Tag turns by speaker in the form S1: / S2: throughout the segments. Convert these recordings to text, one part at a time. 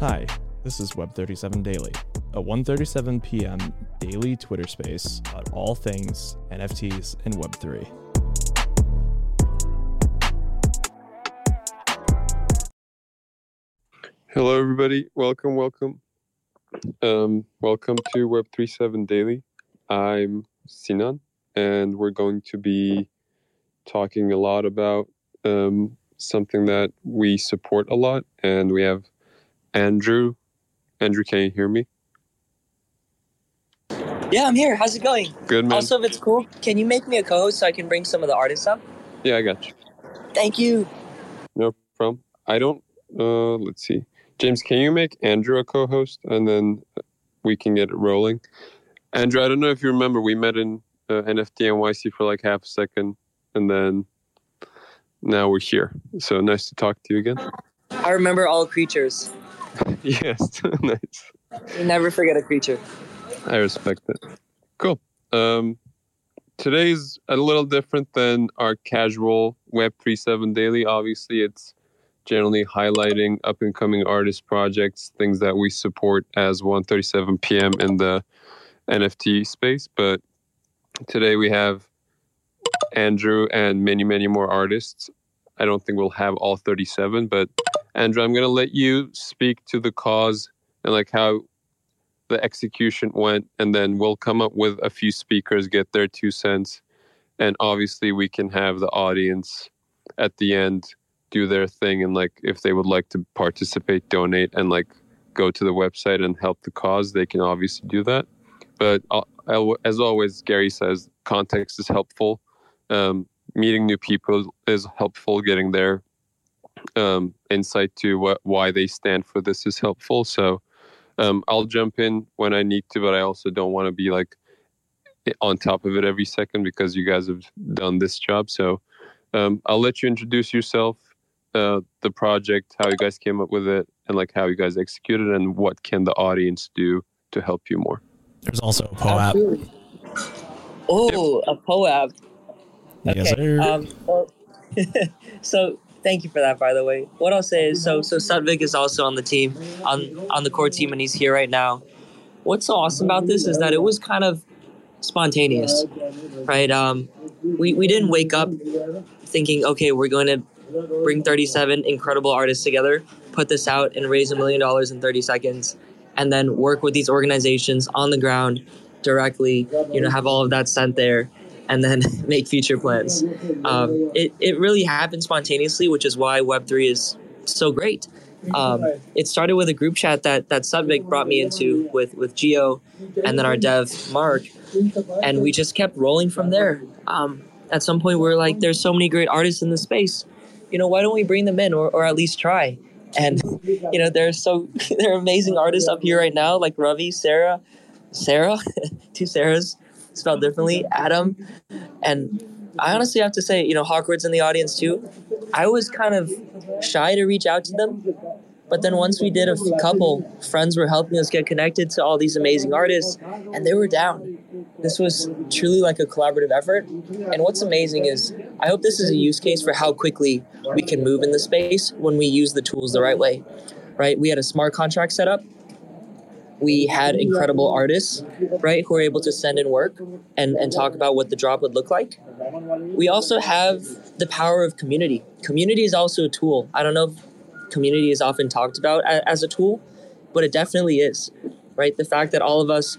S1: Hi, this is Web37 Daily, a 1:37 p.m. daily Twitter space about all things NFTs and Web3.
S2: Hello, everybody. Welcome, welcome. Um, welcome to Web37 Daily. I'm Sinan, and we're going to be talking a lot about um, something that we support a lot. And we have Andrew. Andrew, can you hear me?
S3: Yeah, I'm here. How's it going?
S2: Good, man.
S3: Also, if it's cool, can you make me a co-host so I can bring some of the artists up?
S2: yeah, I got you.
S3: Thank you.
S2: No problem. I don't, uh, let's see. James, can you make Andrew a co host and then we can get it rolling? Andrew, I don't know if you remember, we met in uh, NFT NYC for like half a second and then now we're here. So nice to talk to you again.
S3: I remember all creatures.
S2: yes, nice.
S3: You never forget a creature.
S2: I respect it. Cool. Um, today's a little different than our casual Web37 daily. Obviously, it's generally highlighting up and coming artist projects, things that we support as 1:37 p.m. in the NFT space. But today we have Andrew and many, many more artists. I don't think we'll have all 37, but Andrew, I'm going to let you speak to the cause and like how the execution went, and then we'll come up with a few speakers, get their two cents, and obviously we can have the audience at the end do their thing and like if they would like to participate, donate, and like go to the website and help the cause, they can obviously do that. But I'll, as always, Gary says context is helpful. Um, meeting new people is helpful. Getting their um, insight to what why they stand for this is helpful. So um, I'll jump in when I need to, but I also don't want to be like on top of it every second because you guys have done this job. So um, I'll let you introduce yourself, uh, the project, how you guys came up with it, and like how you guys executed, and what can the audience do to help you more.
S1: There's also a POAP.
S3: Absolutely. Oh, a POAP.
S1: Yes, sir.
S3: Um, well, so thank you for that, by the way. What I'll say is, so so Satvik is also on the team, on on the core team, and he's here right now. What's so awesome about this is that it was kind of spontaneous, right? Um, we we didn't wake up thinking, okay, we're going to bring 37 incredible artists together, put this out, and raise a million dollars in 30 seconds, and then work with these organizations on the ground directly. You know, have all of that sent there and then make future plans. Um, it, it really happened spontaneously, which is why Web3 is so great. Um, it started with a group chat that, that Satvik brought me into with, with Geo and then our dev, Mark, and we just kept rolling from there. Um, at some point, we were like, there's so many great artists in the space. You know, why don't we bring them in or, or at least try? And, you know, there's so, there are amazing artists up here right now, like Ravi, Sarah, Sarah, two Sarahs spelled differently, Adam. And I honestly have to say, you know, Hawkwood's in the audience too. I was kind of shy to reach out to them. But then once we did a couple, friends were helping us get connected to all these amazing artists, and they were down. This was truly like a collaborative effort. And what's amazing is, I hope this is a use case for how quickly we can move in the space when we use the tools the right way. Right? We had a smart contract set up we had incredible artists, right, who were able to send in work and, and talk about what the drop would look like. We also have the power of community. Community is also a tool. I don't know if community is often talked about as a tool, but it definitely is, right? The fact that all of us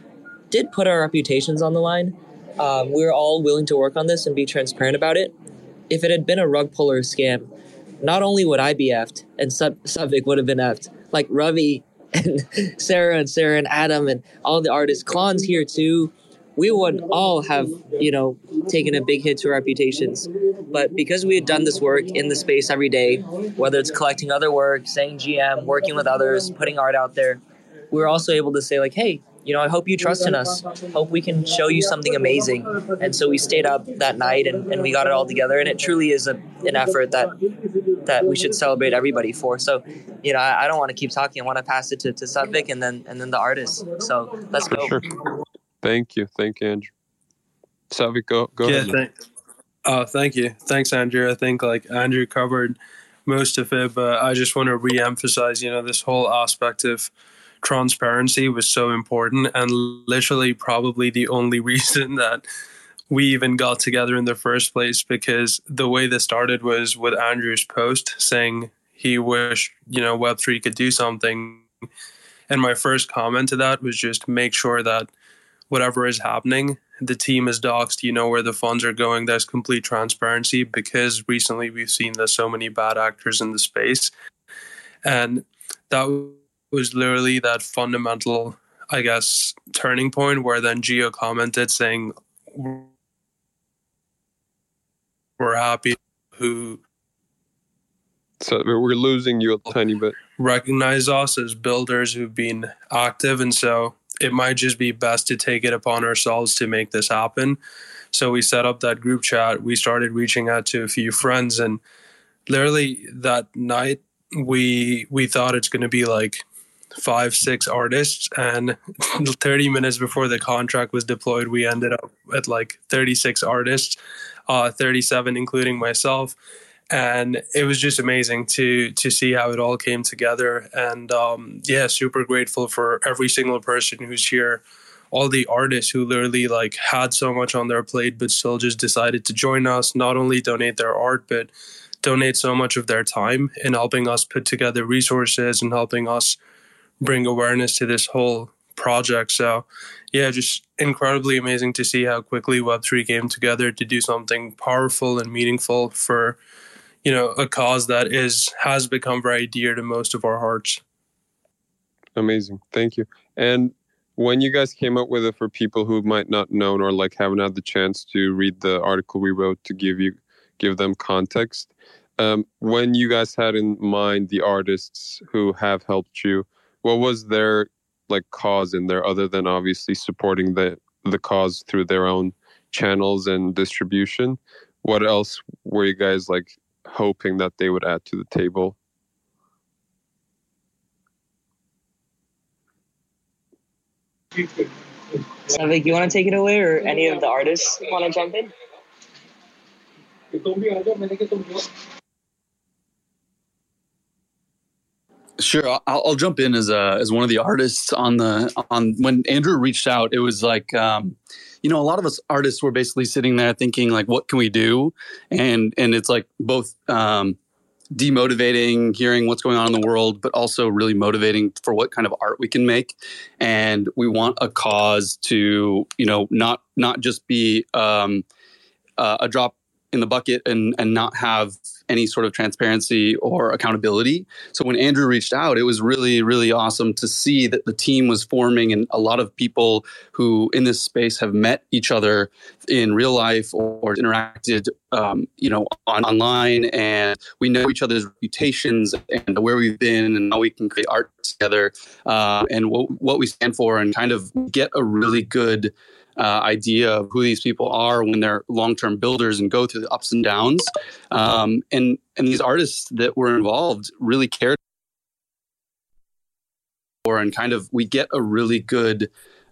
S3: did put our reputations on the line. Um, we were all willing to work on this and be transparent about it. If it had been a rug pull or a scam, not only would I be effed and Sub- Satvik would have been effed, like Ravi and Sarah and Sarah and Adam and all the artists, Clon's here too. We would all have, you know, taken a big hit to our reputations. But because we had done this work in the space every day, whether it's collecting other work, saying GM, working with others, putting art out there, we were also able to say, like, hey, you know, I hope you trust in us. Hope we can show you something amazing. And so we stayed up that night and, and we got it all together. And it truly is a, an effort that that we should celebrate everybody for. So, you know, I, I don't want to keep talking. I want to pass it to, to Satvik and then and then the artists. So let's
S2: For
S3: go.
S2: sure. Thank you. Thank you, Andrew. Satvik, go, go
S4: yeah,
S2: ahead.
S4: thank, oh, thank you. Thanks, Andrew. I think like Andrew covered most of it, but I just want to re-emphasize, you know, this whole aspect of transparency was so important and literally probably the only reason that we even got together in the first place because the way this started was with Andrew's post saying he wished, you know, Web3 could do something. And my first comment to that was just make sure that whatever is happening, the team is doxed, you know where the funds are going, there's complete transparency because recently we've seen there's so many bad actors in the space. And that was literally that fundamental, I guess, turning point where then Geo commented saying, We're happy who.
S2: So we're losing you a tiny bit.
S4: Recognize us as builders who've been active. And so it might just be best to take it upon ourselves to make this happen. So we set up that group chat. We started reaching out to a few friends, and literally that night we we thought it's going to be like five six artists and 30 minutes before the contract was deployed we ended up at like 36 artists uh, 37 including myself. And it was just amazing to to see how it all came together. And um, yeah super grateful for every single person who's here. All the artists who literally like had so much on their plate but still just decided to join us not only donate their art but donate so much of their time in helping us put together resources and helping us bring awareness to this whole project. So yeah just incredibly amazing to see how quickly web3 came together to do something powerful and meaningful for you know a cause that is has become very dear to most of our hearts.
S2: Amazing. Thank you. And when you guys came up with it for people who might not know or like haven't had the chance to read the article we wrote to give you give them context um, when you guys had in mind the artists who have helped you what was their like cause in there other than obviously supporting the the cause through their own channels and distribution what else were you guys like hoping that they would add to the table.
S3: Satvik, you want to take it away, or any of the artists want to jump in?
S5: Sure, I'll, I'll, jump in as a as one of the artists on the on when Andrew reached out. It was like um, you know, a lot of us artists were basically sitting there thinking like, what can we do? And and it's like both um, demotivating hearing what's going on in the world, but also really motivating for what kind of art we can make. And we want a cause to, you know, not not just be um, uh, a drop in the bucket and and not have any sort of transparency or accountability. So when Andrew reached out, it was really really awesome to see that the team was forming and a lot of people who in this space have met each other in real life or, interacted um, you know on, online and we know each other's reputations and where we've been and how we can create art together uh, and what, what we stand for and kind of get a really good uh, idea of who these people are when they're long-term builders and go through the ups and downs. Um, and and these artists that were involved really cared for, and kind of we get a really good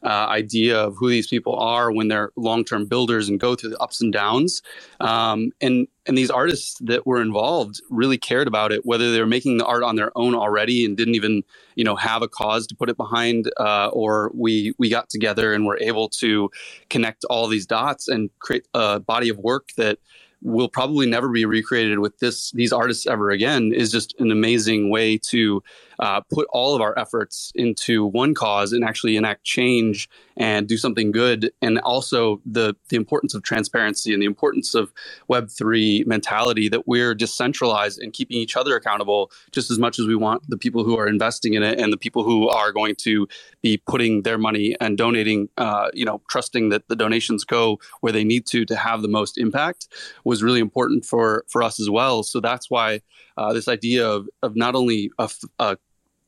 S5: uh, idea of who these people are when they're long-term builders and go through the ups and downs. Um, and and these artists that were involved really cared about it, whether they were making the art on their own already and didn't even you know have a cause to put it behind, uh, or we we got together and were able to connect all these dots and create a body of work that will probably never be recreated with this these artists ever again is just an amazing way to uh, put all of our efforts into one cause and actually enact change and do something good. And also the the importance of transparency and the importance of Web three mentality that we're decentralized and keeping each other accountable just as much as we want the people who are investing in it and the people who are going to be putting their money and donating. Uh, you know, trusting that the donations go where they need to to have the most impact was really important for for us as well. So that's why uh, this idea of of not only a, a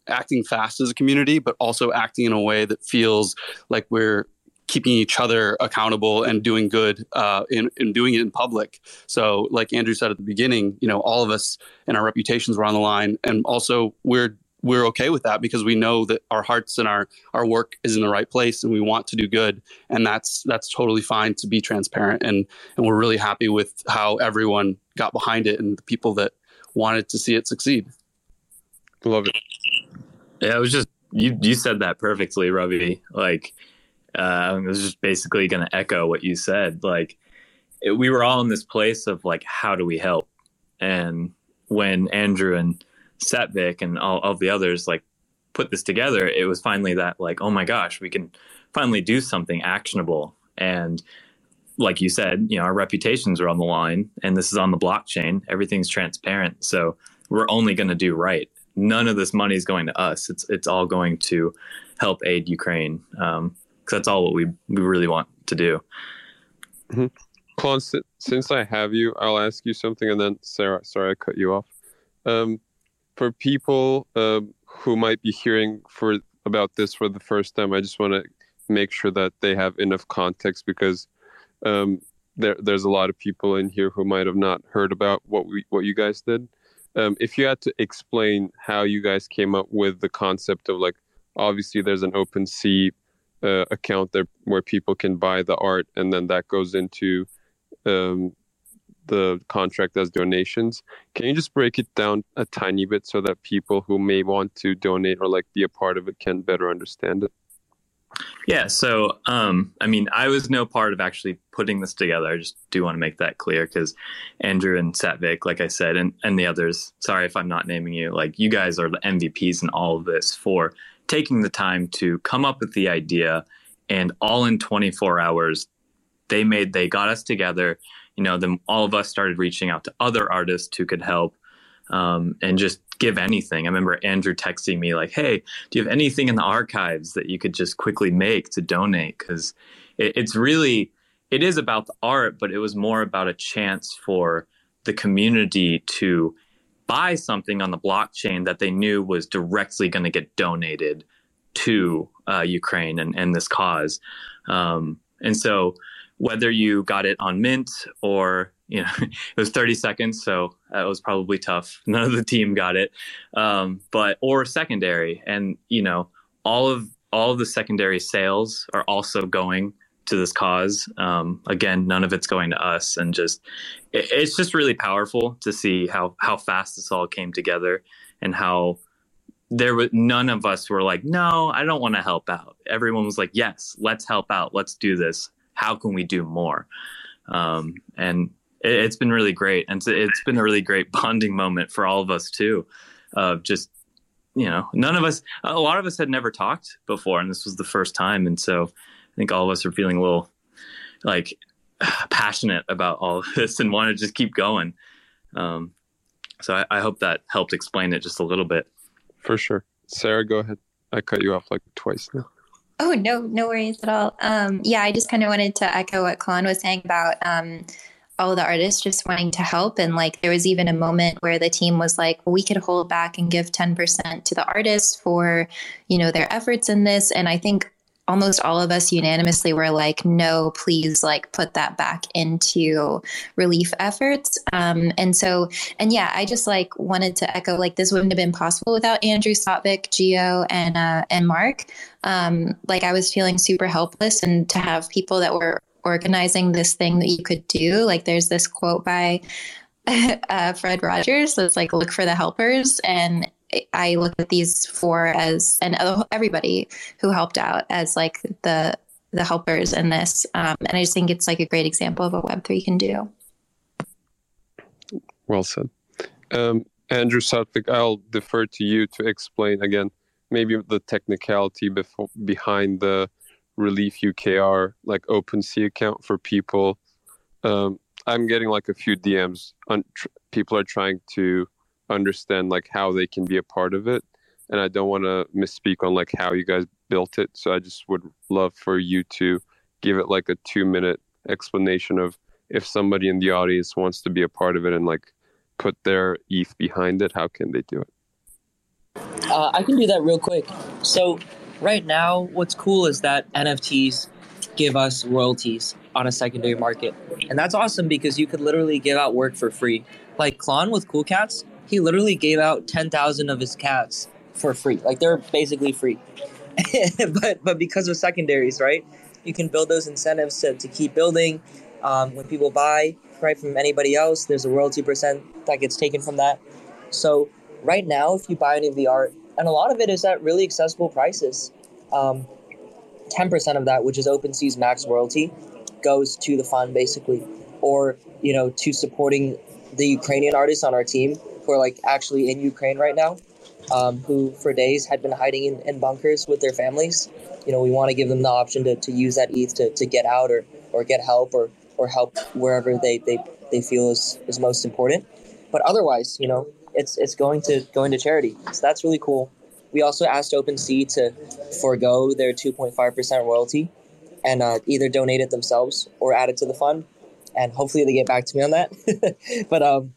S5: acting fast as a community, but also acting in a way that feels like we're keeping each other accountable and doing good uh, in, in doing it in public. So, like Andrew said at the beginning, you know, all of us and our reputations were on the line, and also we're we're okay with that because we know that our hearts and our our work is in the right place and we want to do good and that's that's totally fine to be transparent and and we're really happy with how everyone got behind it and the people that wanted to see it succeed.
S2: Love it.
S6: Yeah, it was just you. You said that perfectly, Ravi. Like, uh, I was just basically going to echo what you said. Like, it, we were all in this place of like, how do we help? And when Andrew and Satvik and all of the others like put this together, it was finally that like, oh my gosh, we can finally do something actionable. And like you said, you know, our reputations are on the line, and this is on the blockchain. Everything's transparent, so we're only going to do right. None of this money is going to us. It's it's all going to help aid Ukraine. Um, that's all what we we really want to do.
S2: Mm-hmm. Since I have you, I'll ask you something, and then Sarah, sorry I cut you off. Um, for people uh, who might be hearing for about this for the first time, I just want to make sure that they have enough context because um, there, there's a lot of people in here who might have not heard about what we what you guys did. Um, if you had to explain how you guys came up with the concept of like, obviously there's an OpenSea uh, account there where people can buy the art, and then that goes into um, the contract as donations. Can you just break it down a tiny bit so that people who may want to donate or like be a part of it can better understand it?
S6: Yeah, so um, I mean, I was no part of actually putting this together. I just do want to make that clear because Andrew and Satvik, like I said, and, and the others, sorry if I'm not naming you, like you guys are the MVPs in all of this for taking the time to come up with the idea and all in 24 hours, they made, they got us together. You know, then all of us started reaching out to other artists who could help um, and just give anything. I remember Andrew texting me like, "Hey, do you have anything in the archives that you could just quickly make to donate?" Because it, it's really it is about the art, but it was more about a chance for the community to buy something on the blockchain that they knew was directly going to get donated to uh, Ukraine and, and this cause. Um, and so, whether you got it on Mint or you know, it was 30 seconds, so that was probably tough. None of the team got it, um, but or secondary, and you know, all of all of the secondary sales are also going to this cause. Um, again, none of it's going to us, and just it, it's just really powerful to see how how fast this all came together, and how there was none of us were like, no, I don't want to help out. Everyone was like, yes, let's help out, let's do this. How can we do more? Um, and it, has been really great, and it's been a really great bonding moment for all of us too. Of just you know, none of us, a lot of us had never talked before, and this was the first time, and so I think all of us are feeling a little like passionate about all this and want to just keep going. Um, so I, I hope that helped explain it just a little bit.
S2: For sure, Sarah, go ahead. I cut you off like twice now.
S7: Oh no, no worries at all. Um, yeah, I just kind of wanted to echo what Clon was saying about um, all the artists just wanting to help. And like there was even a moment where the team was like, well, we could hold back and give 10% to the artists for, you know, their efforts in this. And I think almost all of us unanimously were like, no, please, like put that back into relief efforts. Um, and so, and yeah, I just like wanted to echo like this wouldn't have been possible without Andrew Satvik, Geo, and uh, and Mark. Um, like I was feeling super helpless, and to have people that were organizing this thing that you could do. Like there's this quote by uh, Fred Rogers that's like, look for the helpers. And I look at these four as, and everybody who helped out as like the, the helpers in this. Um, and I just think it's like a great example of what Web3 can do.
S2: Well said. Um, Andrew Satvik, I'll defer to you to explain again, maybe the technicality before, behind the RELI3F UKR like open OpenSea account for people. Um, I'm getting like a few DMs. On tr- people are trying to understand like how they can be a part of it, and I don't want to misspeak on like how you guys built it. So I just would love for you to give it like a two minute explanation of if somebody in the audience wants to be a part of it and like put their ETH behind it, how can they do it?
S3: Uh, I can do that real quick. So right now, what's cool is that NFTs give us royalties on a secondary market. And that's awesome because you could literally give out work for free. Like Clon with Cool Cats, he literally gave out 10,000 of his cats for free. Like they're basically free. but but because of secondaries, right? You can build those incentives to, to keep building. Um, when people buy right from anybody else, there's a royalty percent that gets taken from that. So right now, if you buy any of the art, and a lot of it is at really accessible prices, um, 10% of that, which is OpenSea's max royalty, goes to the fund basically, or you know, to supporting the Ukrainian artists on our team who are like actually in Ukraine right now, um, who for days had been hiding in, in bunkers with their families. You know, we want to give them the option to, to use that ETH to, to get out or, or get help or, or help wherever they, they, they feel is, is most important. But otherwise, you know, it's it's going to going to charity. So that's really cool. We also asked OpenSea to forego their 2.5% royalty and uh, either donate it themselves or add it to the fund. And hopefully they get back to me on that. but um,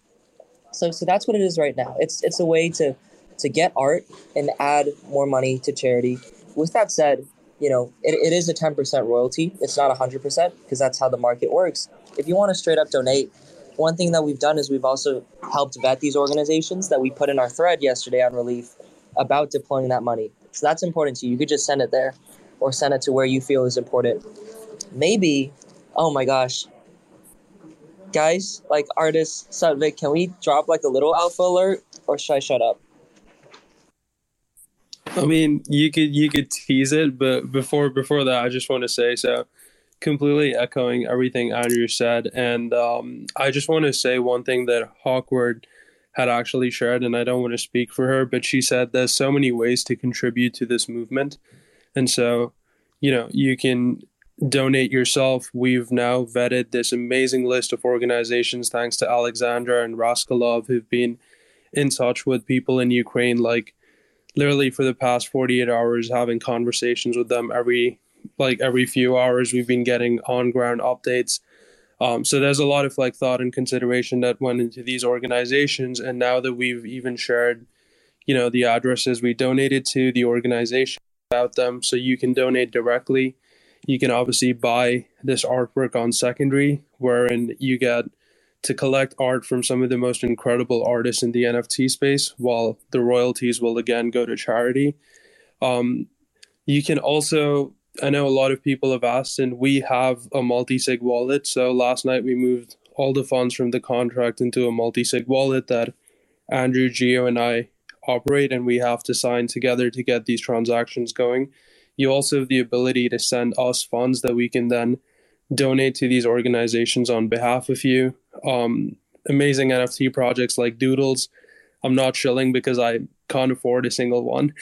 S3: so so that's what it is right now. It's it's a way to to get art and add more money to charity. With that said, you know it, it is a 10% royalty. It's not 100% because that's how the market works. If you want to straight up donate, one thing that we've done is we've also helped vet these organizations that we put in our thread yesterday on RELI3F about deploying that money. So that's important to you. You could just send it there or send it to where you feel is important. Maybe, oh my gosh, guys, like artists, Satvik, can we drop like a little alpha alert or should I shut up?
S4: I mean, you could you could tease it, but before before that, I just want to say so completely echoing everything Andrew said. And um, I just want to say one thing that Hawkward had actually shared, and I don't want to speak for her, but she said there's so many ways to contribute to this movement. And so, you know, you can donate yourself. We've now vetted this amazing list of organizations thanks to Alexandra and Raskolov who've been in touch with people in Ukraine like literally for the past 48 hours having conversations with them every like every few hours we've been getting on ground updates. Um, so there's a lot of like thought and consideration that went into these organizations and now that we've even shared you know the addresses we donated to the organization about them so you can donate directly. You can obviously buy this artwork on secondary wherein you get to collect art from some of the most incredible artists in the nft space while the royalties will again go to charity. Um, you can also I know a lot of people have asked, and we have a multi sig wallet. So last night we moved all the funds from the contract into a multi sig wallet that Andrew, Geo, and I operate, and we have to sign together to get these transactions going. You also have the ability to send us funds that we can then donate to these organizations on behalf of you. Um, amazing NFT projects like Doodles. I'm not shilling because I can't afford a single one.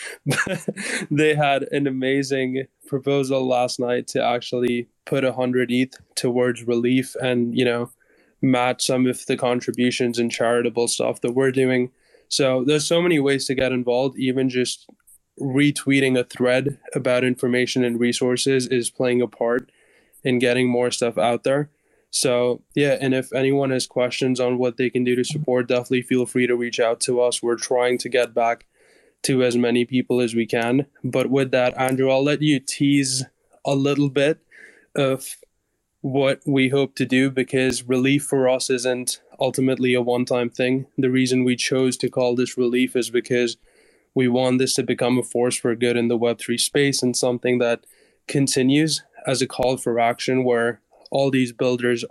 S4: they had an amazing proposal last night to actually put a hundred ETH towards relief and you know match some of the contributions and charitable stuff that we're doing. So there's so many ways to get involved. Even just retweeting a thread about information and resources is playing a part in getting more stuff out there. So yeah, and if anyone has questions on what they can do to support, definitely feel free to reach out to us. We're trying to get back to as many people as we can. But with that, Andrew, I'll let you tease a little bit of what we hope to do because relief for us isn't ultimately a one time thing. The reason we chose to call this relief is because we want this to become a force for good in the Web3 space and something that continues as a call for action where all these builders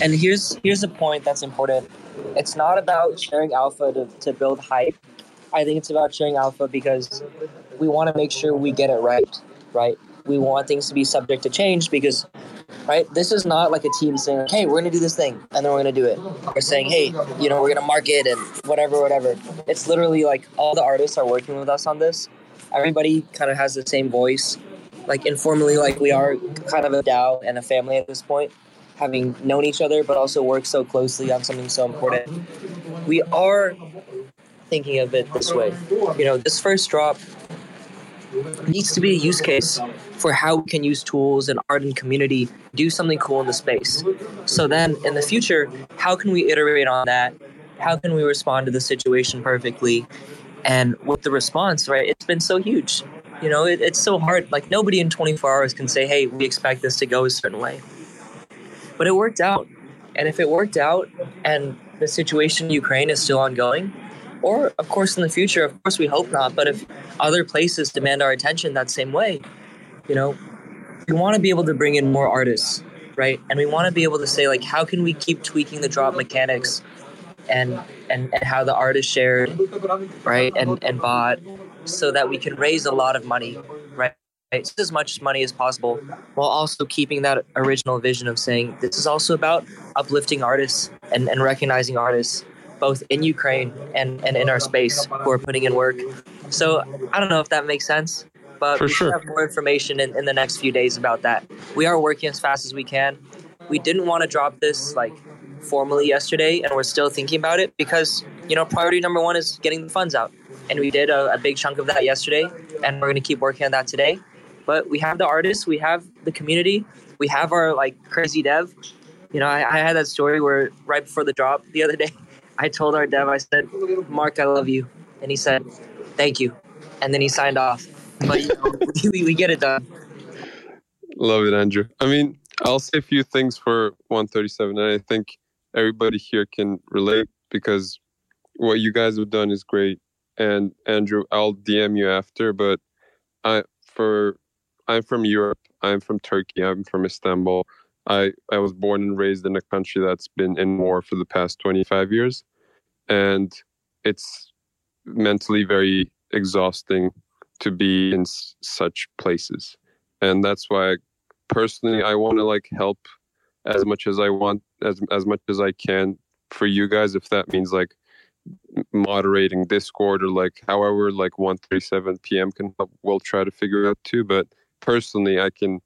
S3: And here's here's a point that's important. It's not about sharing alpha to, to build hype. I think it's about sharing alpha because we want to make sure we get it right, right? We want things to be subject to change because, right? This is not like a team saying, "Hey, we're to do this thing," and then we're to do it. We're saying, "Hey, you know, we're to market and whatever, whatever." It's literally like all the artists are working with us on this. Everybody kind of has the same voice, like informally, like we are kind of a DAO and a family at this point having known each other, but also worked so closely on something so important. We are thinking of it this way. You know, this first drop needs to be a use case for how we can use tools and art and community do something cool in the space. So then in the future, how can we iterate on that? How can we respond to the situation perfectly? And with the response, right, it's been so huge. You know, it, it's so hard. Like nobody in 24 hours can say, hey, we expect this to go a certain way but it worked out. And if it worked out and the situation in Ukraine is still ongoing, or of course in the future, of course we hope not, but if other places demand our attention that same way, you know, we want to be able to bring in more artists. right? And we want to be able to say like, how can we keep tweaking the drop mechanics, and and and how the art is shared, right? And and bought, so that we can raise a lot of money, right? as much money as possible while also keeping that original vision of saying this is also about uplifting artists and, and recognizing artists both in Ukraine and, and in our space who are putting in work. So I don't know if that makes sense, but
S2: For
S3: we
S2: sure.
S3: have more information in, in the next few days about that. We are working as fast as we can. We didn't want to drop this like formally yesterday, and we're still thinking about it because you know priority number one is getting the funds out, and we did a, a big chunk of that yesterday, and we're going to keep working on that today. But we have the artists, we have the community, we have our like crazy dev. You know, I, I had that story where right before the drop the other day, I told our dev, I said, "Mark, I love you," and he said, "Thank you," and then he signed off. But you know, we, we get it done.
S2: Love it, Andrew. I mean, I'll say a few things for 137, and I think everybody here can relate because what you guys have done is great. And Andrew, I'll DM you after, but I for I'm from Europe. I'm from Turkey. I'm from Istanbul. I I was born and raised in a country that's been in war for the past 25 years, and it's mentally very exhausting to be in s- such places and that's why personally i want to like help as much as i want as as much as i can for you guys if that means like moderating discord or like however like 137 pm can help we'll try to figure out too. But personally i can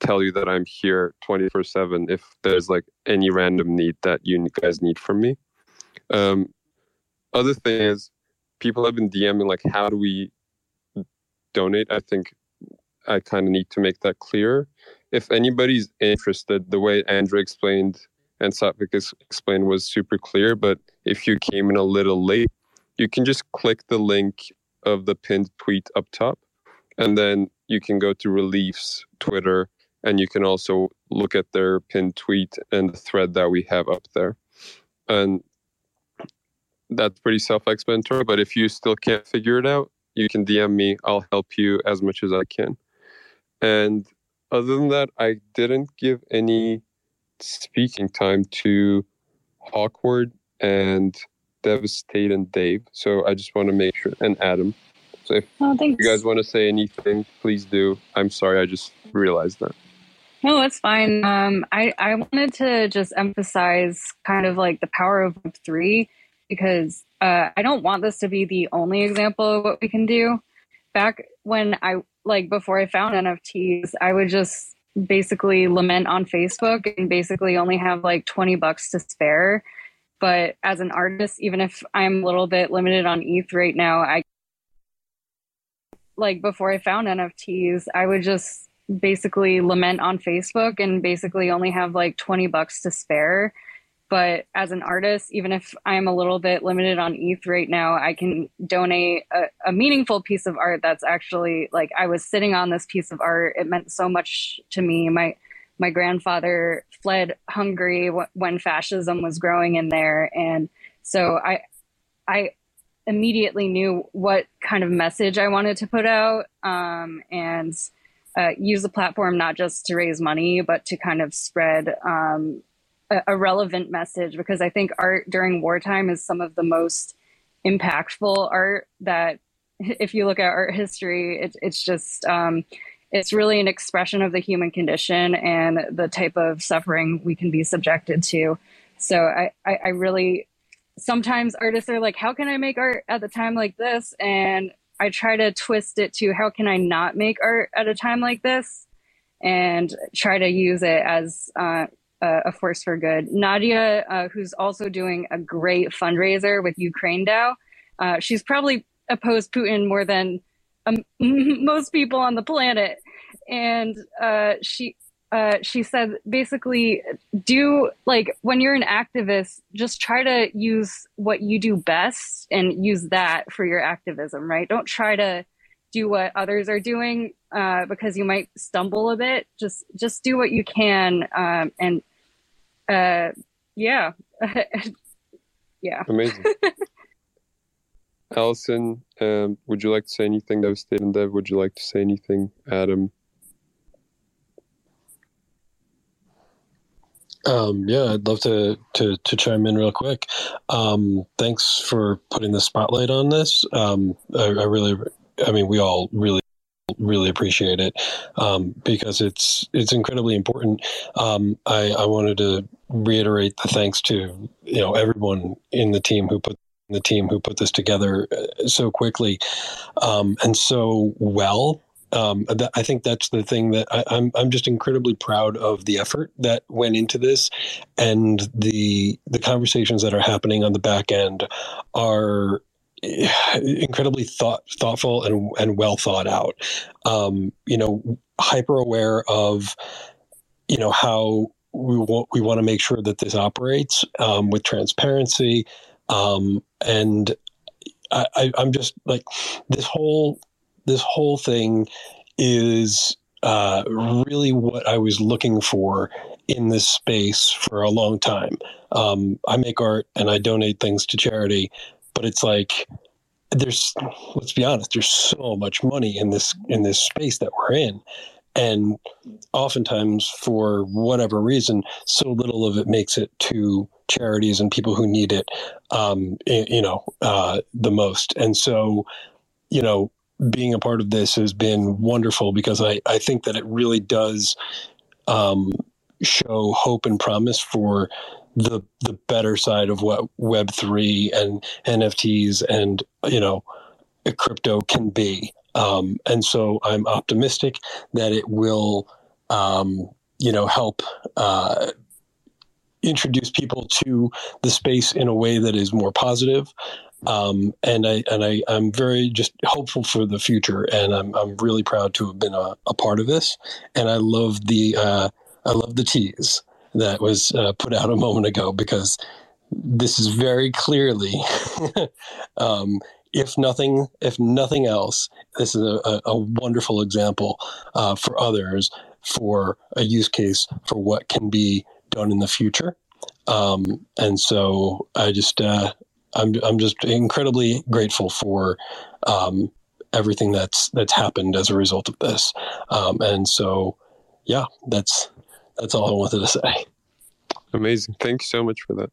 S2: tell you that i'm here 24 7 if there's like any random need that you guys need from me. Um other thing is people have been dming like how do we donate? I think I kind of need to make that clear. If anybody's interested, the way Andrew explained and Satvik explained was super clear. But if you came in a little late, you can just click the link of the pinned tweet up top, and then you can go to RELI3F's Twitter, and you can also look at their pinned tweet and the thread that we have up there. And that's pretty self-explanatory. But if you still can't figure it out, you can DM me. I'll help you as much as I can. And other than that, I didn't give any speaking time to Hawkward and Devastate and Dave. So I just want to make sure, and Adam. So if
S8: Oh,
S2: you guys want to say anything, please do. I'm sorry, I just realized that.
S8: No, that's fine. Um, I, I wanted to just emphasize kind of like the power of Web3 because uh, I don't want this to be the only example of what we can do. Back when I, like, before I found NFTs, I would just basically lament on Facebook and basically only have like 20 bucks to spare. But as an artist, even if I'm a little bit limited on ETH right now, I like before I found NFTs, I would just basically lament on Facebook and basically only have like 20 bucks to spare. But as an artist, even if I'm a little bit limited on ETH right now, I can donate a, a meaningful piece of art that's actually like I was sitting on this piece of art. It meant so much to me. My my grandfather fled Hungary wh- when fascism was growing in there, and so I I immediately knew what kind of message I wanted to put out, um, and uh, use the platform not just to raise money, but to kind of spread um, a, a relevant message. Because I think art during wartime is some of the most impactful art that, if you look at art history, it, it's just um, it's really an expression of the human condition and the type of suffering we can be subjected to. So I, I, I really sometimes artists are like, how can I make art at the time like this? And I try to twist it to how can I not make art at a time like this and try to use it as uh, a a force for good. Nadia, uh, who's also doing a great fundraiser with Ukraine DAO, uh, she's probably opposed Putin more than um, most people on the planet. And uh, she uh, she said basically do like when you're an activist just try to use what you do best and use that for your activism right don't try to do what others are doing uh, because you might stumble a bit just just do what you can um, and uh, yeah yeah
S2: Amazing. Allison, um, would you like to say anything? that Devastated and Dev, would you like to say anything? Adam,
S9: Um, yeah, I'd love to, to, to chime in real quick. Um, thanks for putting the spotlight on this. Um, I, I, really, I mean, we all really, really appreciate it um, because it's it's incredibly important. Um, I, I wanted to reiterate the thanks to you know everyone in the team who put the team who put this together uh, so quickly um, and so well um, that, I think that's the thing that I, I'm I'm just incredibly proud of the effort that went into this, and the the conversations that are happening on the back end are incredibly thought thoughtful and and well thought out. Um, you know, hyper aware of you know how we want we want to make sure that this operates um, with transparency, um, and I, I'm just like this whole this whole thing is uh, really what I was looking for in this space for a long time. Um, I make art and I donate things to charity, but it's like there's let's be honest, there's so much money in this in this space that we're in. And oftentimes, for whatever reason, so little of it makes it to charities and people who need it, um, you know, uh, the most. And so, you know, being a part of this has been wonderful because I, I think that it really does um, show hope and promise for the the better side of what Web three and NFTs and you know crypto can be. Um, and so I'm optimistic that it will um, you know help uh, introduce people to the space in a way that is more positive. Um, and I and I I'm very just hopeful for the future, and I'm I'm really proud to have been a, a part of this, and I love the uh, I love the tease that was uh, put out a moment ago because this is very clearly, um, if nothing if nothing else, this is a, a wonderful example uh, for others for a use case for what can be done in the future. Um, and so I just uh, I'm I'm just incredibly grateful for um, everything that's that's happened as a result of this. Um, and so, yeah, that's that's all I wanted to say.
S2: Amazing. Thank you so much for that.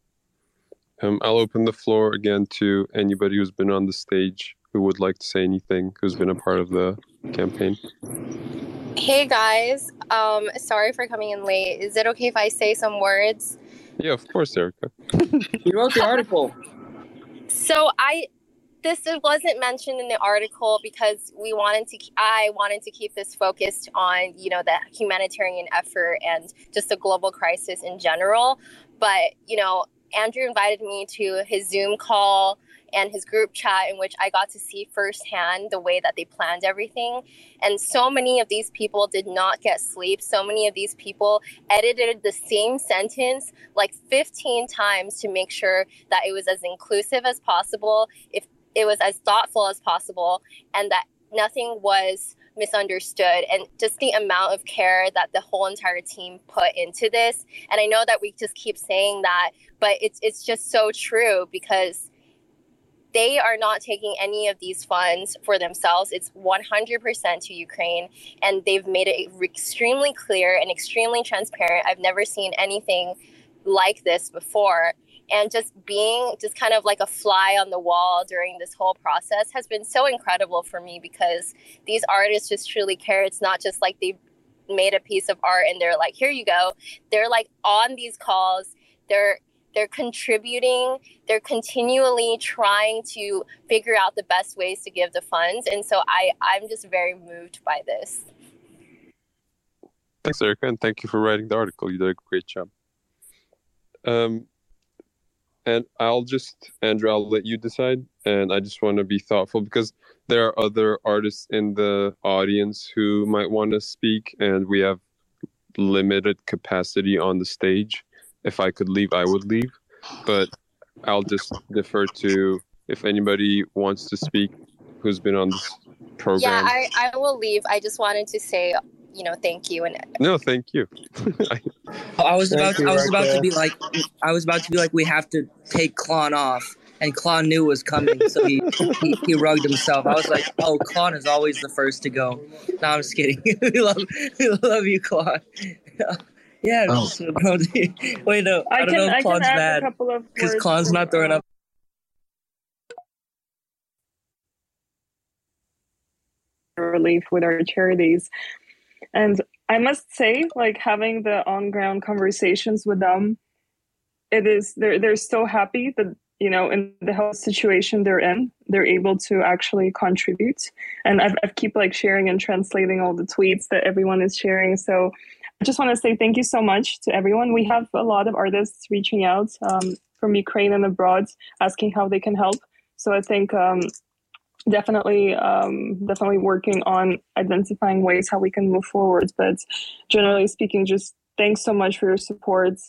S2: Um, I'll open the floor again to anybody who's been on the stage who would like to say anything, who's been a part of the campaign.
S10: Hey guys, um, sorry for coming in late. Is it okay if I say some words?
S2: Yeah, of course, Erica.
S3: you wrote the article.
S10: So I this wasn't mentioned in the article because we wanted to i wanted to keep this focused on you know the humanitarian effort and just the global crisis in general but you know andrew invited me to his zoom call and his group chat in which I got to see firsthand the way that they planned everything. And so many of these people did not get sleep. So many of these people edited the same sentence like 15 times to make sure that it was as inclusive as possible, if it was as thoughtful as possible, and that nothing was misunderstood and just the amount of care that the whole entire team put into this and i know that we just keep saying that but it's it's just so true because they are not taking any of these funds for themselves. It's 100% to Ukraine. And they've made it extremely clear and extremely transparent. I've never seen anything like this before. And just being just kind of like a fly on the wall during this whole process has been so incredible for me because these artists just truly care. It's not just like they made a piece of art and they're like, here you go. They're like on these calls. They're they're contributing they're continually trying to figure out the best ways to give the funds and so i i'm just very moved by this
S2: thanks erica and thank you for writing the article you did a great job um and i'll just andrew i'll let you decide and i just want to be thoughtful because there are other artists in the audience who might want to speak and we have limited capacity on the stage if I could leave, I would leave. But I'll just defer to if anybody wants to speak who's been on this program.
S10: Yeah, I, I will leave. I just wanted to say, you know, thank you and
S2: no, thank you.
S3: I was about to, I was about to be like I was about to be like we have to take Clon off. And Clon knew was coming, so he, he, he rugged himself. I was like, "Oh, Clon is always the first to go." No, I'm just kidding. we love we love you, Clon. Yeah,
S9: Oh.
S3: just- wait, no, I,
S11: I,
S3: don't
S11: can
S3: know
S11: I
S3: if
S11: Clon's a
S3: mad
S11: couple of
S3: because
S11: words Clon's
S3: not throwing up.
S11: relief with our charities. And I must say, like having the on ground conversations with them, it is they're they're so happy that you know in the health situation they're in, they're able to actually contribute. And I've I've keep like sharing and translating all the tweets that everyone is sharing. So I just want to say thank you so much to everyone. We have a lot of artists reaching out um, from Ukraine and abroad, asking how they can help. So I think um, definitely um, definitely working on identifying ways how we can move forward but generally speaking just thanks so much for your support.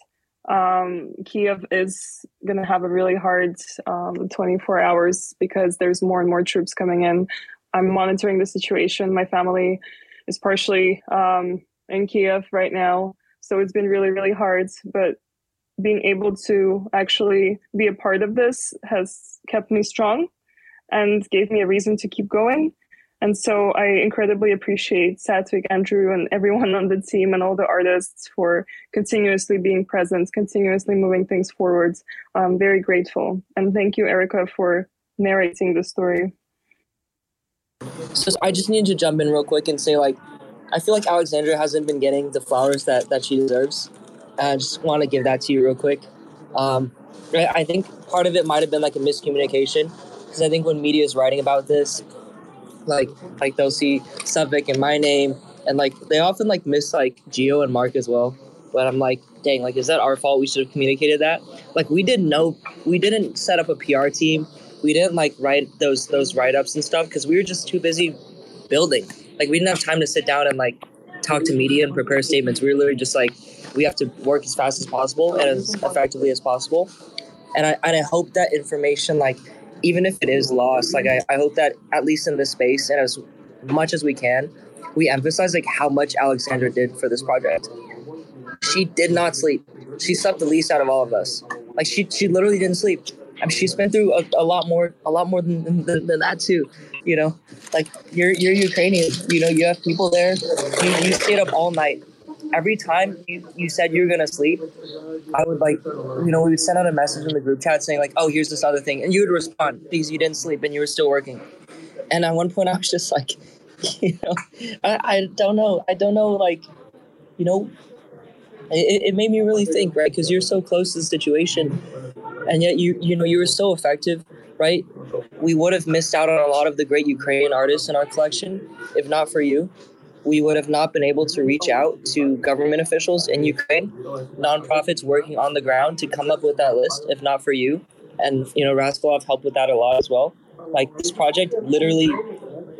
S11: Um, kiev is going to have a really hard um, 24 hours because there's more and more troops coming in. I'm monitoring the situation. My family is partially um, in kiev right now so it's been really really hard but being able to actually be a part of this has kept me strong and gave me a reason to keep going. And so I incredibly appreciate Satvik, Andrew, and everyone on the team and all the artists for continuously being present, continuously moving things forward. I'm very grateful. And thank you, Erica, for narrating the story.
S3: So I just need to jump in real quick and say, like, I feel like Alexandra hasn't been getting the flowers that, that she deserves. And I just want to give that to you real quick. Um, I think part of it might have been like a miscommunication because I think when media is writing about this, like like they'll see Satvik and my name, and like they often like miss like Gio and Mark as well. But I'm like, dang, like is that our fault? We should have communicated that. Like we didn't know, we didn't set up a PR team. We didn't like write those those write ups and stuff because we were just too busy building. Like we didn't have time to sit down and like talk to media and prepare statements. We were literally just like, we have to work as fast as possible and as effectively as possible. And I and I hope that information like even if it is lost, like I, I hope that at least in this space and as much as we can, we emphasize like how much Alexandra did for this project. She did not sleep. She slept the least out of all of us. Like she she literally didn't sleep. I mean, she's been through a, a lot more a lot more than, than, than that too. You know, like you're you're Ukrainian. You know, you have people there. You, you stayed up all night. Every time you, you said you were gonna sleep, I would like, you know, we would send out a message in the group chat saying like, "Oh, here's this other thing," and you would respond because you didn't sleep and you were still working. And at one point, I was just like, you know, I, I don't know, I don't know, like, you know, it, it made me really think, right? Because you're so close to the situation, and yet you, you know, you were so effective, right? We would have missed out on a lot of the great Ukrainian artists in our collection if not for you we would have not been able to reach out to government officials in Ukraine, nonprofits working on the ground to come up with that list, if not for you. And, you know, Raskolov helped with that a lot as well. Like, this project literally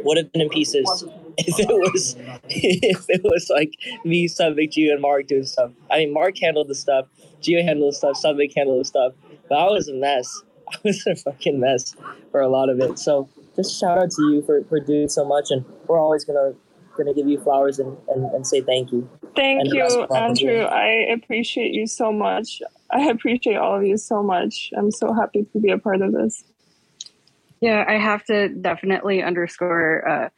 S3: would have been in pieces if it was, if it was like me, Satvik, Gio, and Mark doing stuff. I mean, Mark handled the stuff, Gio handled the stuff, Satvik handled the stuff. But I was a mess. I was a fucking mess for a lot of it. So, just shout out to you for, for doing so much. And we're always to going to give you flowers and, and, and say thank you.
S11: Thank
S3: And
S11: you,
S3: rest of the
S11: Andrew. I appreciate you so much. I appreciate all of you so much. I'm so happy to be a part of this.
S8: Yeah, I have to definitely underscore uh,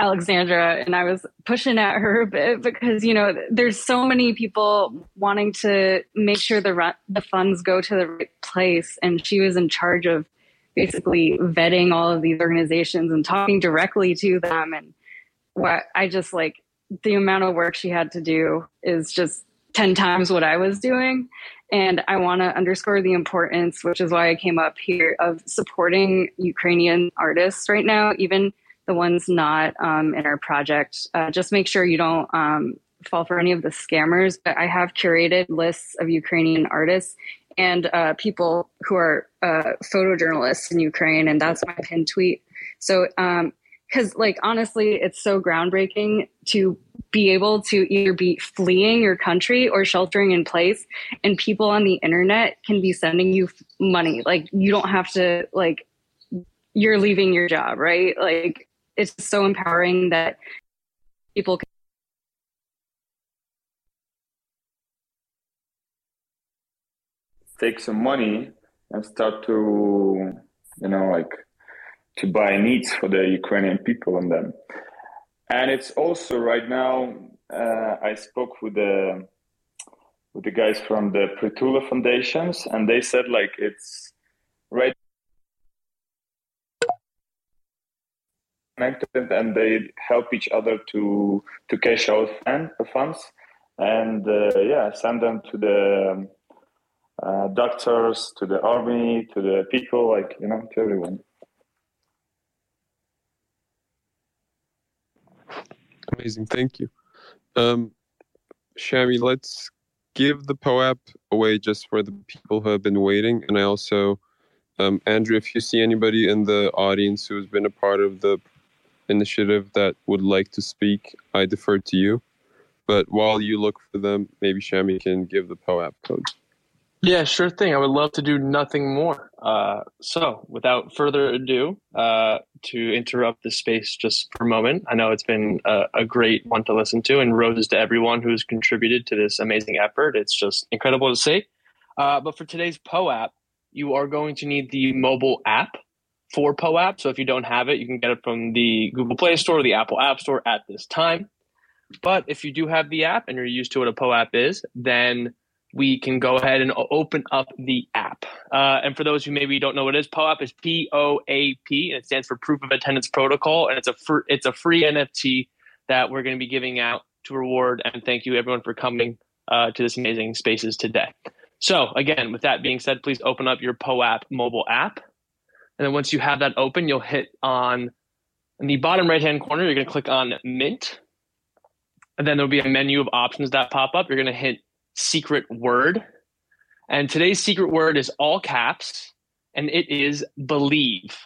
S8: Alexandra, and I was pushing at her a bit because you know there's so many people wanting to make sure the ru- the funds go to the right place, and she was in charge of basically vetting all of these organizations and talking directly to them. And what I just like the amount of work she had to do is just ten times what I was doing. And I want to underscore the importance, which is why I came up here, of supporting Ukrainian artists right now, even the ones not um, in our project. Uh, just make sure you don't um, fall for any of the scammers. But I have curated lists of Ukrainian artists and uh, people who are uh, photojournalists in Ukraine, and that's my pinned tweet. So, because like honestly, it's so groundbreaking to be able to either be fleeing your country or sheltering in place and people on the internet can be sending you money. Like you don't have to like you're leaving your job right? Like it's so empowering that people can
S12: take some money and start to you know like to buy needs for the ukrainian people and them and it's also right now uh, i spoke with the with the guys from the Pritula Foundations, and they said like it's right connected, and they help each other to to cash out fan, funds, and uh, yeah, send them to the um, uh, doctors, to the army, to the people, like you know, to everyone.
S2: Amazing, thank you. Um, Shami, let's give the POAP away just for the people who have been waiting. And I also, um, Andrew, if you see anybody in the audience who has been a part of the initiative that would like to speak, I defer to you. But while you look for them, maybe Shami can give the POAP code.
S13: Yeah, sure thing. I would love to do nothing more. Uh, so, without further ado, uh, to interrupt the space just for a moment, I know it's been a, a, great one to listen to, and roses to everyone who's contributed to this amazing effort. It's just incredible to see. Uh, but for today's POAP, you are going to need the mobile app for POAP. So, if you don't have it, you can get it from the Google Play Store or the Apple App Store at this time. But if you do have the app and you're used to what a POAP is, then we can go ahead and open up the app. Uh, and for those who maybe don't know what it is, POAP is P O A P, and it stands for Proof of Attendance Protocol, and it's a fr- it's a free NFT that we're going to be giving out to reward and thank you everyone for coming uh, to this amazing spaces today. So again, with that being said, please open up your POAP mobile app, and then once you have that open, you'll hit on in the bottom right hand corner. You're going to click on Mint, and then there'll be a menu of options that pop up. You're going to hit secret word. And today's secret word is all caps and it is believe.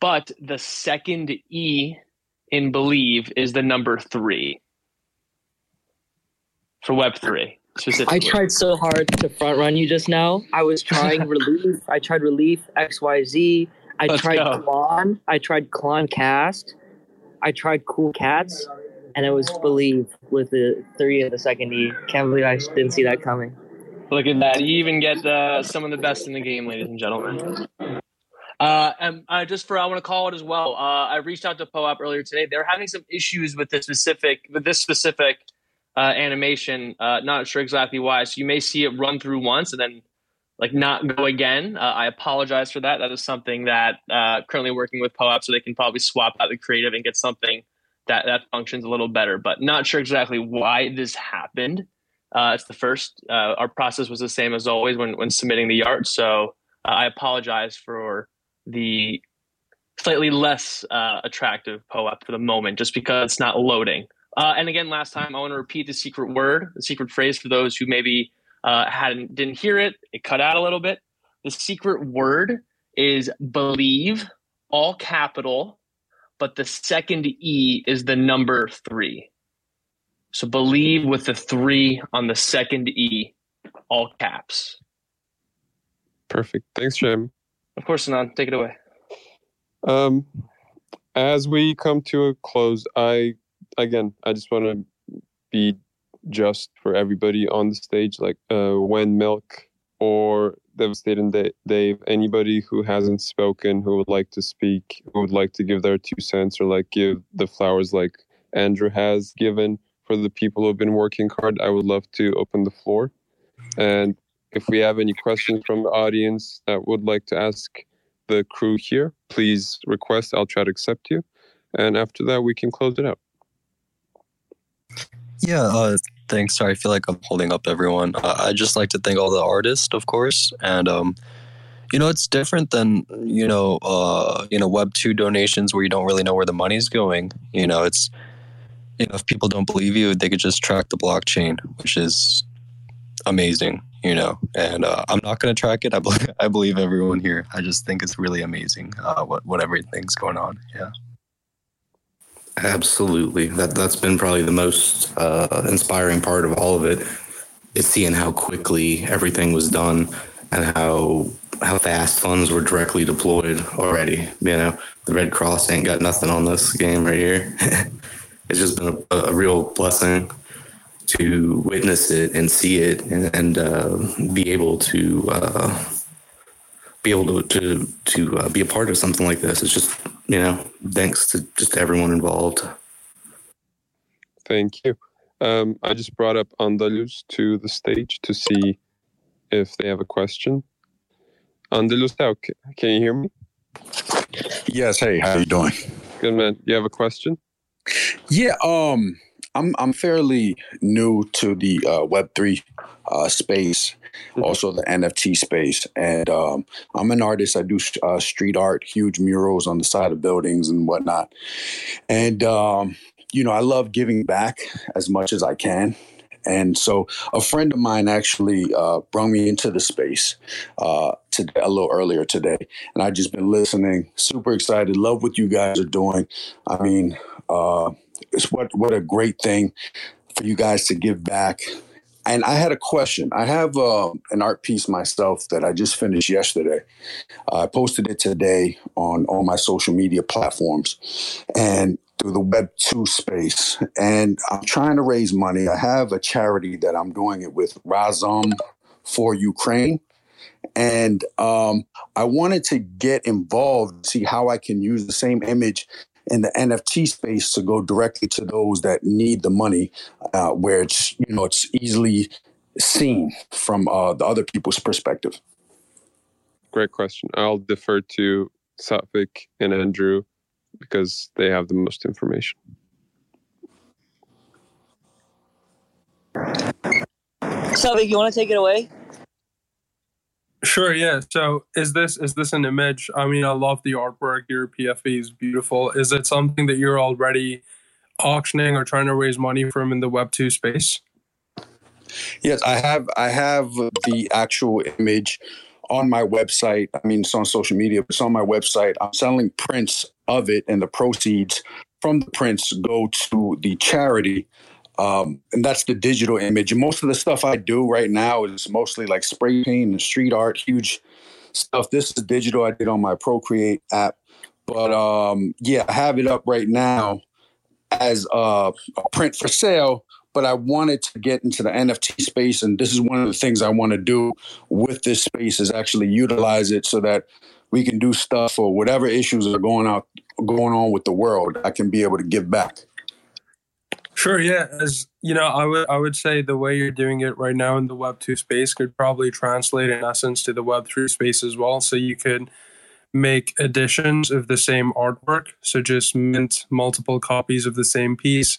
S13: But the second E in believe is the number three for Web3 specifically.
S3: I tried so hard to front run you just now. I was trying RELI3F. I tried RELI3F XYZ. I Let's tried go. Clon. I tried Clon Cast. I tried Cool Cats and it was believe with the three of the second E. Can't believe I didn't see that coming.
S13: Look at that! You even get uh, some of the best in the game, ladies and gentlemen. Uh, and uh, just for I want to call it as well. Uh, I reached out to POAP earlier today. They're having some issues with this specific with this specific uh, animation. Uh, not sure exactly why. So you may see it run through once and then like not go again. I apologize for that. That is something that currently working with POAP, so they can probably swap out the creative and get something that that functions a little better. But not sure exactly why this happened. Uh, it's the first. Uh, our process was the same as always when when submitting the art. So uh, I apologize for the slightly less uh, attractive POAP for the moment, just because it's not loading. Uh, and again, last time I want to repeat the secret word, the secret phrase for those who maybe uh, hadn't didn't hear it. It cut out a little bit. The secret word is believe, all capital, but the second E is the number three. So believe with the three on the second E, all caps.
S2: Perfect. Thanks, Jim.
S13: Of course, Anand. Take it away.
S2: Um, as we come to a close, I again, I just want to be just for everybody on the stage. Like uh, when Milk or Devastating Dave, anybody who hasn't spoken, who would like to speak, who would like to give their two cents or like give the flowers like Andrew has given for the people who have been working hard, I would love to open the floor. And if we have any questions from the audience that would like to ask the crew here, please request. I'll try to accept you. And after that, we can close it out.
S14: Yeah, uh, thanks. Sorry, I feel like I'm holding up everyone. Uh, I just like to thank all the artists, of course, and um, you know, it's different than you know, uh, you know, Web two donations where you don't really know where the money's going. You know, it's you know, if people don't believe you, they could just track the blockchain, which is amazing. You know, and uh, I'm not going to track it. I believe, I believe everyone here. I just think it's really amazing uh, what what everything's going on. Yeah.
S15: Absolutely. That that's been probably the most uh, inspiring part of all of it is seeing how quickly everything was done and how how fast funds were directly deployed already. You know, the Red Cross ain't got nothing on this game right here. it's just been a, a, real blessing to witness it and see it and, and uh, be able to uh, be able to to to uh, be a part of something like this. It's just you know thanks to just everyone involved.
S2: Thank you. Um, I just brought up Andalus to the stage to see if they have a question. Andalus, how can you hear me?
S16: Yes. Hey, how are you doing?
S2: Good man. You have a question?
S16: Yeah. Um, I'm I'm fairly new to the uh, Web three uh, space. Also the NFT space, and um, I'm an artist. I do uh, street art, huge murals on the side of buildings and whatnot, and um, you know I love giving back as much as I can. And so, a friend of mine actually uh, brought me into the space uh, today, a little earlier today, and I've just been listening. Super excited. Love what you guys are doing. I mean, uh, it's what what a great thing for you guys to give back. And I had a question. I have uh, an art piece myself that I just finished yesterday. I posted it today on all my social media platforms and through the Web two space. And I'm trying to raise money. I have a charity that I'm doing it with, Razom for Ukraine. And um, I wanted to get involved, see how I can use the same image in the NFT space to go directly to those that need the money, uh, where it's you know it's easily seen from uh, the other people's perspective.
S2: Great question. I'll defer to Satvik and Andrew because they have the most information.
S3: Satvik, you want to take it away?
S4: Sure, yeah. So is this is this an image? I mean, I love the artwork. Your PFP is beautiful. Is it something that you're already auctioning or trying to raise money from in the Web two space?
S16: Yes, I have. I have the actual image on my website. I mean, it's on social media, but it's on my website. I'm selling prints of it, and the proceeds from the prints go to the charity. Um, and that's the digital image. And most of the stuff I do right now is mostly like spray paint and street art, huge stuff. This is digital. I did on my Procreate app, but um, yeah, I have it up right now as a, a print for sale but I wanted to get into the NFT space, and this is one of the things I want to do with this space is actually utilize it so that we can do stuff or whatever issues are going out going on with the world. I can be able to give back.
S4: Sure, yeah. As you know, I would I would say the way you're doing it right now in the Web two space could probably translate in essence to the Web three space as well. So you could make editions of the same artwork. So just mint multiple copies of the same piece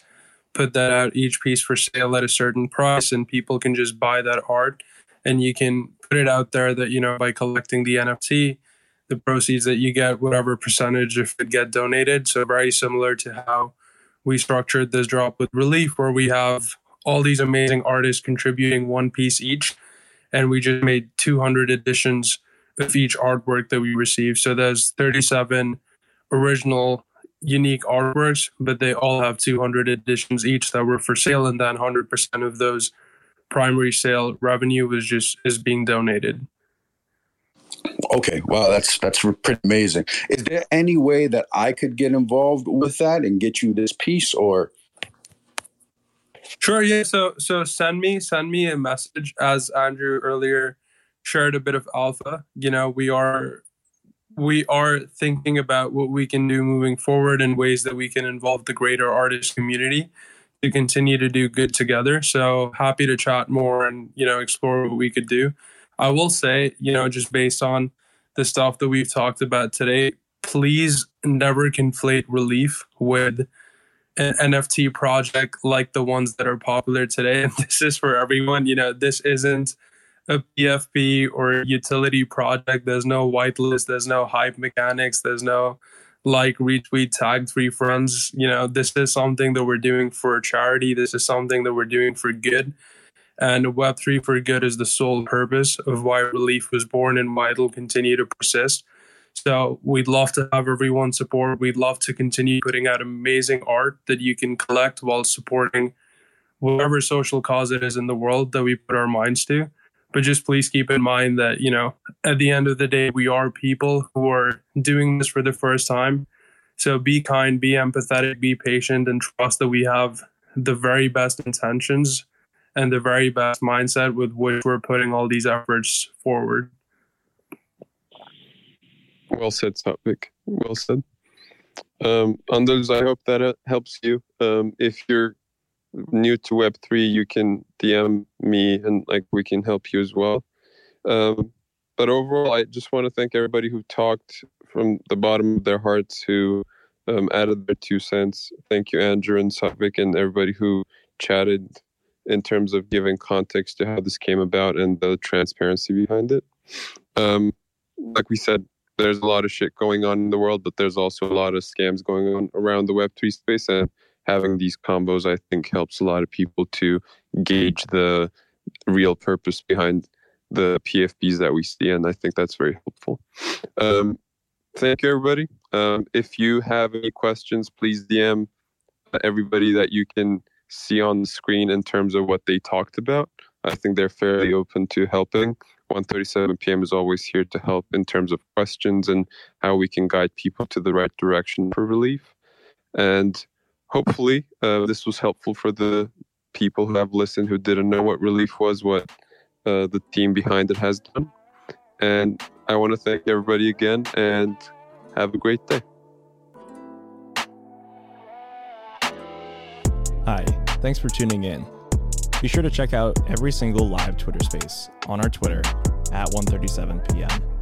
S4: put that out each piece for sale at a certain price and people can just buy that art and you can put it out there that you know by collecting the nft the proceeds that you get whatever percentage if it get donated so very similar to how we structured this drop with RELI3F where we have all these amazing artists contributing one piece each. And we just made 200 editions of each artwork that we received. So there's 37 original unique artworks, but they all have 200 editions each that were for sale, and then 100% of those primary sale revenue was just is being donated.
S16: Okay, wow, that's that's pretty amazing. Is there any way that I could get involved with that and get you this piece, or?
S4: Sure. Yeah. So so send me send me a message as Andrew earlier shared a bit of alpha. You know, we are we are thinking about what we can do moving forward and ways that we can involve the greater artist community to continue to do good together. So happy to chat more and you know explore what we could do. I will say, you know, just based on the stuff that we've talked about today, please never conflate RELI3F with an NFT project like the ones that are popular today. And this is for everyone. You know, this isn't a PFP or utility project. There's no whitelist. There's no hype mechanics. There's no like retweet tag three friends. You know, this is something that we're doing for charity. This is something that we're doing for good. And Web3 for good is the sole purpose of why RELI3F was born and why it'll continue to persist. So we'd love to have everyone's support. We'd love to continue putting out amazing art that you can collect while supporting whatever social cause it is in the world that we put our minds to. But just please keep in mind that, you know, at the end of the day, we are people who are doing this for the first time. So be kind, be empathetic, be patient, and trust that we have the very best intentions and the very best mindset with which we're putting all these efforts forward.
S2: Well said, Satvik. Well said. Um, Anders, I hope that it helps you. Um, if you're new to Web3, you can DM me and like we can help you as well. Um, but overall, I just want to thank everybody who talked from the bottom of their hearts, who um, added their two cents. Thank you, Andrew and Satvik, and everybody who chatted in terms of giving context to how this came about and the transparency behind it. Um, like we said, there's a lot of shit going on in the world, but there's also a lot of scams going on around the Web3 space. And having these combos, I think, helps a lot of people to gauge the real purpose behind the PFPs that we see. And I think that's very helpful. Um, thank you, everybody. Um, if you have any questions, please DM everybody that you can see on the screen in terms of what they talked about. I think they're fairly open to helping. 1:37 p.m. is always here to help in terms of questions and how we can guide people to the right direction for RELI3F. And hopefully, uh, this was helpful for the people who have listened who didn't know what RELI3F was, what uh, the team behind it has done. And I want to thank everybody again and have a great day.
S1: Hi, thanks for tuning in. Be sure to check out every single live Twitter space on our Twitter at 1:37 p.m.